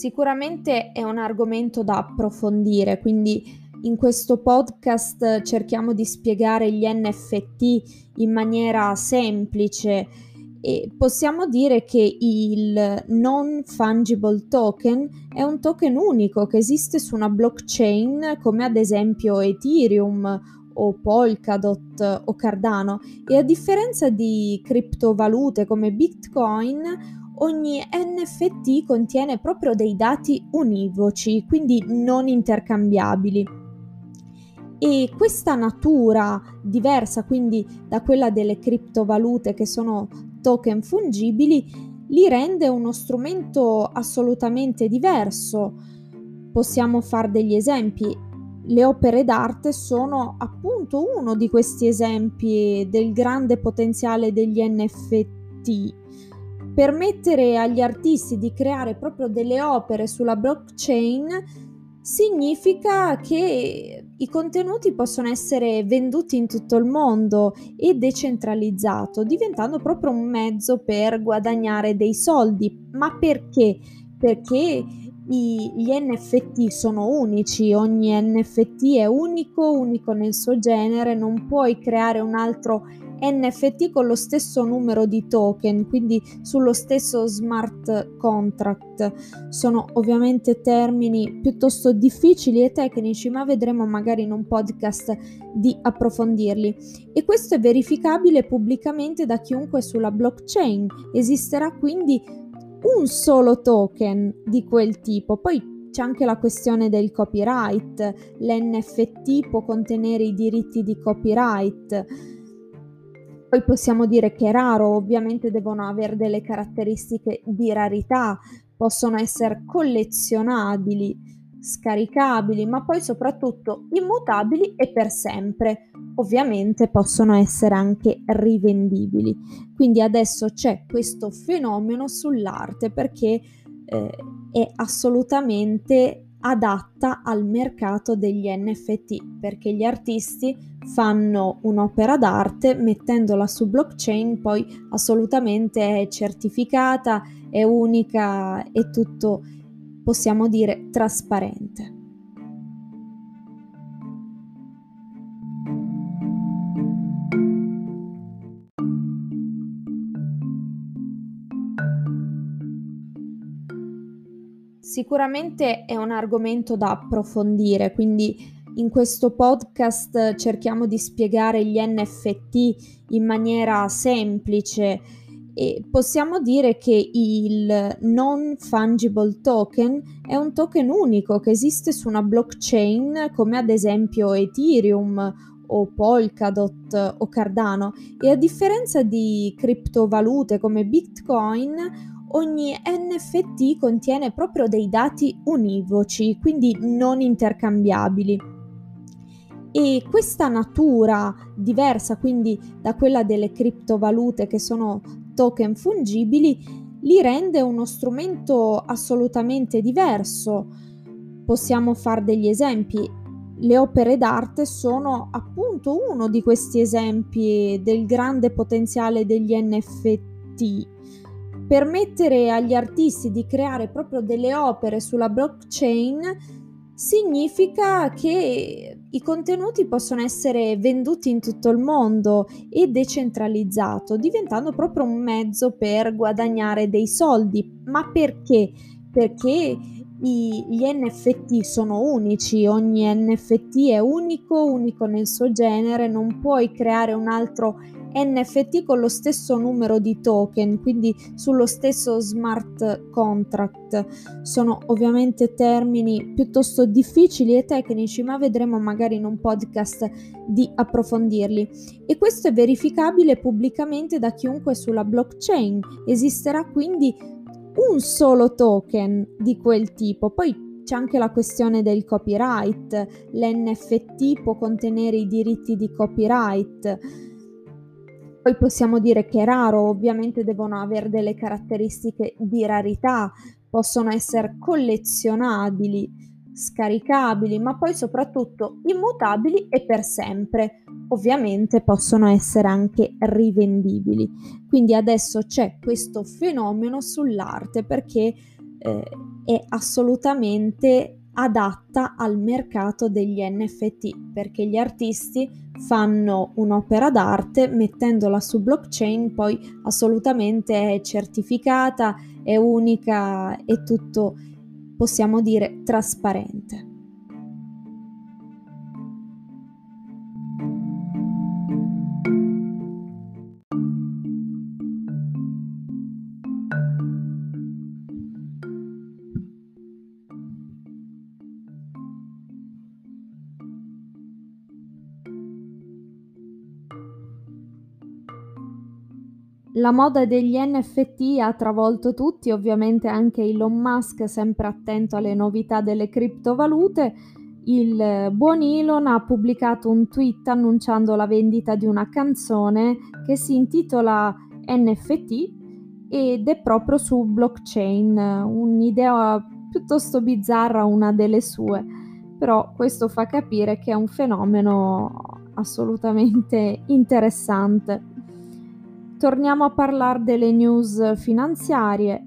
Sicuramente è un argomento da approfondire, quindi in questo podcast cerchiamo di spiegare gli NFT in maniera semplice. E possiamo dire che il non fungible token è un token unico che esiste su una blockchain come ad esempio Ethereum o Polkadot o Cardano e a differenza di criptovalute come Bitcoin ogni NFT contiene proprio dei dati univoci, quindi non intercambiabili. E questa natura diversa quindi da quella delle criptovalute che sono token fungibili li rende uno strumento assolutamente diverso. Possiamo fare degli esempi. Le opere d'arte sono appunto uno di questi esempi del grande potenziale degli NFT permettere agli artisti di creare proprio delle opere sulla blockchain significa che i contenuti possono essere venduti in tutto il mondo e decentralizzato, diventando proprio un mezzo per guadagnare dei soldi. Ma perché? Perché i, gli NFT sono unici, ogni NFT è unico, unico nel suo genere, non puoi creare un altro NFT con lo stesso numero di token, quindi sullo stesso smart contract. Sono ovviamente termini piuttosto difficili e tecnici, ma vedremo magari in un podcast di approfondirli. E questo è verificabile pubblicamente da chiunque sulla blockchain. Esisterà quindi un solo token di quel tipo. Poi c'è anche la questione del copyright. L'NFT può contenere i diritti di copyright poi possiamo dire che è raro, ovviamente devono avere delle caratteristiche di rarità, possono essere collezionabili, scaricabili, ma poi soprattutto immutabili e per sempre. Ovviamente possono essere anche rivendibili. Quindi adesso c'è questo fenomeno sull'arte perché eh, è assolutamente adatta al mercato degli NFT perché gli artisti fanno un'opera d'arte mettendola su blockchain poi assolutamente è certificata, è unica, è tutto possiamo dire trasparente. Sicuramente è un argomento da approfondire, quindi in questo podcast cerchiamo di spiegare gli NFT in maniera semplice e possiamo dire che il non fungible token è un token unico che esiste su una blockchain come ad esempio Ethereum o Polkadot o Cardano e a differenza di criptovalute come Bitcoin ogni NFT contiene proprio dei dati univoci, quindi non intercambiabili. E questa natura diversa quindi da quella delle criptovalute che sono token fungibili li rende uno strumento assolutamente diverso. Possiamo fare degli esempi. Le opere d'arte sono appunto uno di questi esempi del grande potenziale degli NFT permettere agli artisti di creare proprio delle opere sulla blockchain significa che i contenuti possono essere venduti in tutto il mondo e decentralizzato, diventando proprio un mezzo per guadagnare dei soldi. Ma perché? Perché i, gli NFT sono unici, ogni NFT è unico, unico nel suo genere, non puoi creare un altro NFT con lo stesso numero di token, quindi sullo stesso smart contract. Sono ovviamente termini piuttosto difficili e tecnici, ma vedremo magari in un podcast di approfondirli. E questo è verificabile pubblicamente da chiunque sulla blockchain. Esisterà quindi un solo token di quel tipo. Poi c'è anche la questione del copyright. L'NFT può contenere i diritti di copyright poi possiamo dire che è raro, ovviamente devono avere delle caratteristiche di rarità, possono essere collezionabili, scaricabili, ma poi soprattutto immutabili e per sempre. Ovviamente possono essere anche rivendibili. Quindi adesso c'è questo fenomeno sull'arte perché eh, è assolutamente adatta al mercato degli NFT perché gli artisti fanno un'opera d'arte mettendola su blockchain poi assolutamente è certificata, è unica, è tutto possiamo dire trasparente. La moda degli NFT ha travolto tutti, ovviamente anche Elon Musk, sempre attento alle novità delle criptovalute. Il buon Elon ha pubblicato un tweet annunciando la vendita di una canzone che si intitola NFT ed è proprio su blockchain, un'idea piuttosto bizzarra, una delle sue, però questo fa capire che è un fenomeno assolutamente interessante. Torniamo a parlare delle news finanziarie.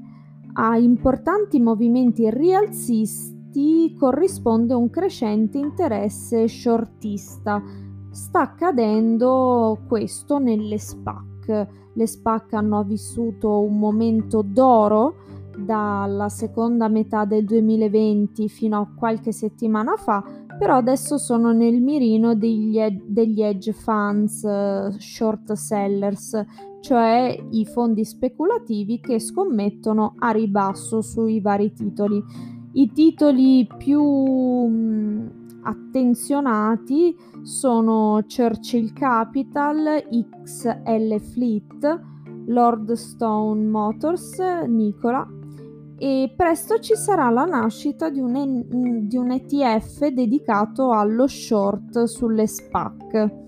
A importanti movimenti rialzisti corrisponde un crescente interesse shortista. Sta accadendo questo nelle SPAC. Le SPAC hanno vissuto un momento d'oro dalla seconda metà del 2020 fino a qualche settimana fa, però adesso sono nel mirino degli, degli hedge funds, uh, short sellers, cioè i fondi speculativi che scommettono a ribasso sui vari titoli. I titoli più mh, attenzionati sono Churchill Capital, XL Fleet, Lord Stone Motors, Nicola e presto ci sarà la nascita di un, di un ETF dedicato allo short sulle SPAC.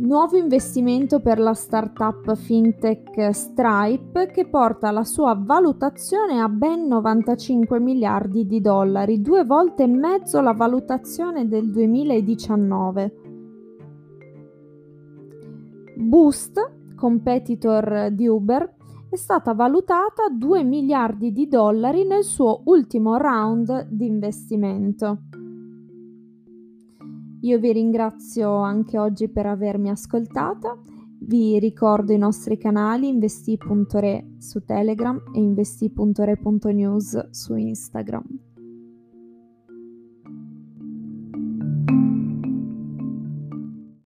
Nuovo investimento per la startup fintech Stripe che porta la sua valutazione a ben 95 miliardi di dollari, due volte e mezzo la valutazione del 2019. Boost, competitor di Uber, è stata valutata a 2 miliardi di dollari nel suo ultimo round di investimento. Io vi ringrazio anche oggi per avermi ascoltata. Vi ricordo i nostri canali investi.re su Telegram e investi.re.news su Instagram.